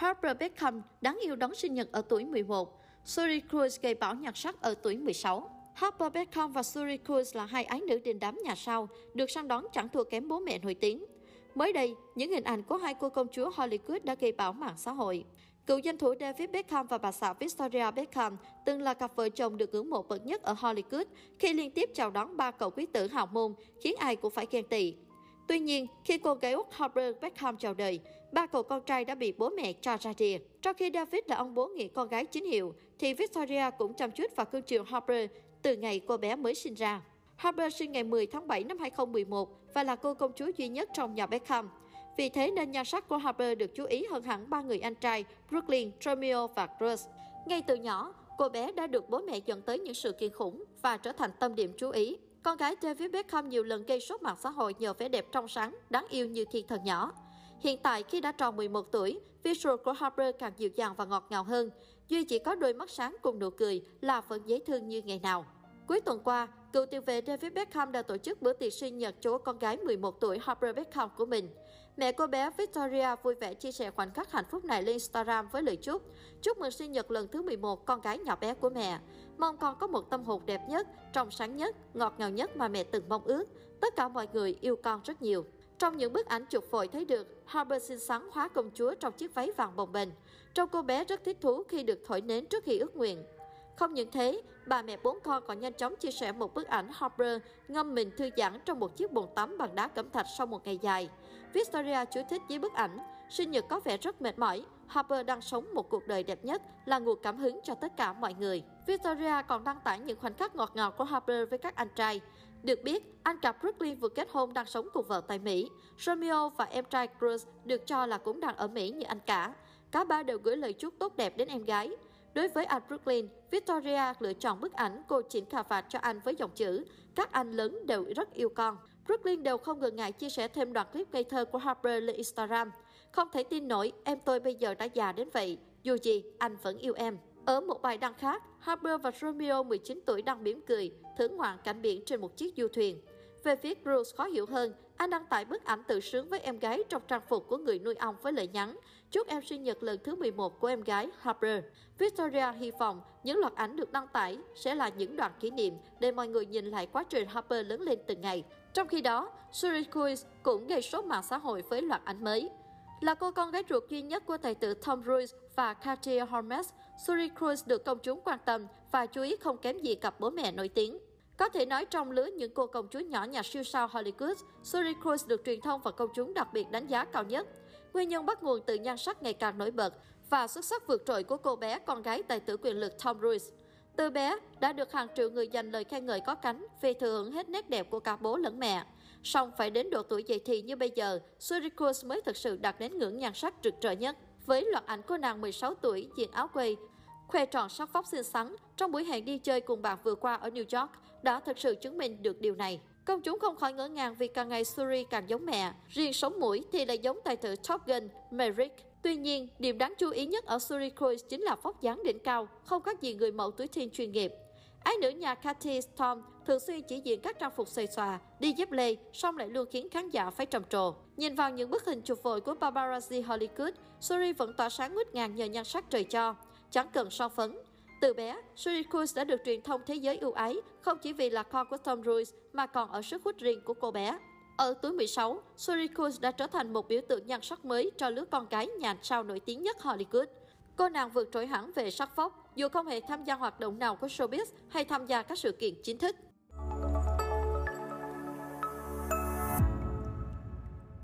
Harper Beckham đáng yêu đón sinh nhật ở tuổi 11. Suri Cruise gây bão nhạc sắc ở tuổi 16. Harper Beckham và Suri Cruise là hai ái nữ đình đám nhà sao, được săn đón chẳng thua kém bố mẹ nổi tiếng. Mới đây, những hình ảnh của hai cô công chúa Hollywood đã gây bão mạng xã hội. Cựu danh thủ David Beckham và bà xã Victoria Beckham từng là cặp vợ chồng được ngưỡng mộ bậc nhất ở Hollywood khi liên tiếp chào đón ba cậu quý tử hào môn, khiến ai cũng phải ghen tị. Tuy nhiên, khi cô gái Úc Harper Beckham chào đời, ba cậu con trai đã bị bố mẹ cho ra rìa. Trong khi David là ông bố nghĩa con gái chính hiệu, thì Victoria cũng chăm chút vào cương triều Harper từ ngày cô bé mới sinh ra. Harper sinh ngày 10 tháng 7 năm 2011 và là cô công chúa duy nhất trong nhà Beckham. Vì thế nên nhan sắc của Harper được chú ý hơn hẳn ba người anh trai Brooklyn, Romeo và Bruce. Ngay từ nhỏ, cô bé đã được bố mẹ dẫn tới những sự kiện khủng và trở thành tâm điểm chú ý. Con gái David Beckham nhiều lần gây sốt mạng xã hội nhờ vẻ đẹp trong sáng, đáng yêu như thiên thần nhỏ. Hiện tại khi đã tròn 11 tuổi, visual của Harper càng dịu dàng và ngọt ngào hơn. Duy chỉ có đôi mắt sáng cùng nụ cười là vẫn dễ thương như ngày nào. Cuối tuần qua, cựu tiền vệ David Beckham đã tổ chức bữa tiệc sinh nhật cho con gái 11 tuổi Harper Beckham của mình. Mẹ cô bé Victoria vui vẻ chia sẻ khoảnh khắc hạnh phúc này lên Instagram với lời chúc. Chúc mừng sinh nhật lần thứ 11 con gái nhỏ bé của mẹ. Mong con có một tâm hồn đẹp nhất, trong sáng nhất, ngọt ngào nhất mà mẹ từng mong ước. Tất cả mọi người yêu con rất nhiều. Trong những bức ảnh chụp phổi thấy được, Harper xinh xắn hóa công chúa trong chiếc váy vàng bồng bềnh. Trông cô bé rất thích thú khi được thổi nến trước khi ước nguyện. Không những thế, bà mẹ bốn con còn nhanh chóng chia sẻ một bức ảnh Harper ngâm mình thư giãn trong một chiếc bồn tắm bằng đá cẩm thạch sau một ngày dài. Victoria chú thích với bức ảnh, sinh nhật có vẻ rất mệt mỏi, Harper đang sống một cuộc đời đẹp nhất, là nguồn cảm hứng cho tất cả mọi người. Victoria còn đăng tải những khoảnh khắc ngọt ngào của Harper với các anh trai. Được biết, anh cặp Brooklyn vừa kết hôn đang sống cùng vợ tại Mỹ. Romeo và em trai Cruz được cho là cũng đang ở Mỹ như anh cả. Cả ba đều gửi lời chúc tốt đẹp đến em gái. Đối với anh Brooklyn, Victoria lựa chọn bức ảnh cô chỉnh cà vạt cho anh với dòng chữ Các anh lớn đều rất yêu con. Brooklyn đều không ngần ngại chia sẻ thêm đoạn clip ngây thơ của Harper lên Instagram. Không thể tin nổi, em tôi bây giờ đã già đến vậy. Dù gì, anh vẫn yêu em. Ở một bài đăng khác, Harper và Romeo 19 tuổi đang mỉm cười, thưởng ngoạn cảnh biển trên một chiếc du thuyền. Về phía Bruce khó hiểu hơn, anh đăng tải bức ảnh tự sướng với em gái trong trang phục của người nuôi ong với lời nhắn chúc em sinh nhật lần thứ 11 của em gái Harper. Victoria hy vọng những loạt ảnh được đăng tải sẽ là những đoạn kỷ niệm để mọi người nhìn lại quá trình Harper lớn lên từng ngày. Trong khi đó, Suri Cruise cũng gây sốt mạng xã hội với loạt ảnh mới. Là cô con gái ruột duy nhất của tài tử Tom Cruise và Katia Holmes, Cruise được công chúng quan tâm và chú ý không kém gì cặp bố mẹ nổi tiếng. Có thể nói trong lứa những cô công chúa nhỏ nhà siêu sao Hollywood, Suri Cruise được truyền thông và công chúng đặc biệt đánh giá cao nhất. Nguyên nhân bắt nguồn từ nhan sắc ngày càng nổi bật và xuất sắc vượt trội của cô bé con gái tài tử quyền lực Tom Cruise. Từ bé đã được hàng triệu người dành lời khen ngợi có cánh vì thừa hưởng hết nét đẹp của cả bố lẫn mẹ. Song phải đến độ tuổi dậy thì như bây giờ, Suri Cruise mới thực sự đạt đến ngưỡng nhan sắc rực rỡ nhất. Với loạt ảnh cô nàng 16 tuổi diện áo quây, khoe tròn sắc vóc xinh xắn trong buổi hẹn đi chơi cùng bạn vừa qua ở New York đã thực sự chứng minh được điều này. Công chúng không khỏi ngỡ ngàng vì càng ngày Suri càng giống mẹ, riêng sống mũi thì lại giống tài tử Top Gun, Maverick. Tuy nhiên, điểm đáng chú ý nhất ở Suri Cruise chính là vóc dáng đỉnh cao, không khác gì người mẫu túi thiên chuyên nghiệp. Ái nữ nhà Cathy Storm thường xuyên chỉ diện các trang phục xòe xòa, đi dép lê, song lại luôn khiến khán giả phải trầm trồ. Nhìn vào những bức hình chụp vội của paparazzi Hollywood, Suri vẫn tỏa sáng ngút ngàn nhờ nhan sắc trời cho. Chẳng cần so phấn, từ bé, Suri Cruise đã được truyền thông thế giới ưu ái, không chỉ vì là con của Tom Cruise mà còn ở sức hút riêng của cô bé. Ở tuổi 16, Suri Cruise đã trở thành một biểu tượng nhan sắc mới cho lứa con gái nhà sao nổi tiếng nhất Hollywood. Cô nàng vượt trội hẳn về sắc phóc, dù không hề tham gia hoạt động nào của showbiz hay tham gia các sự kiện chính thức.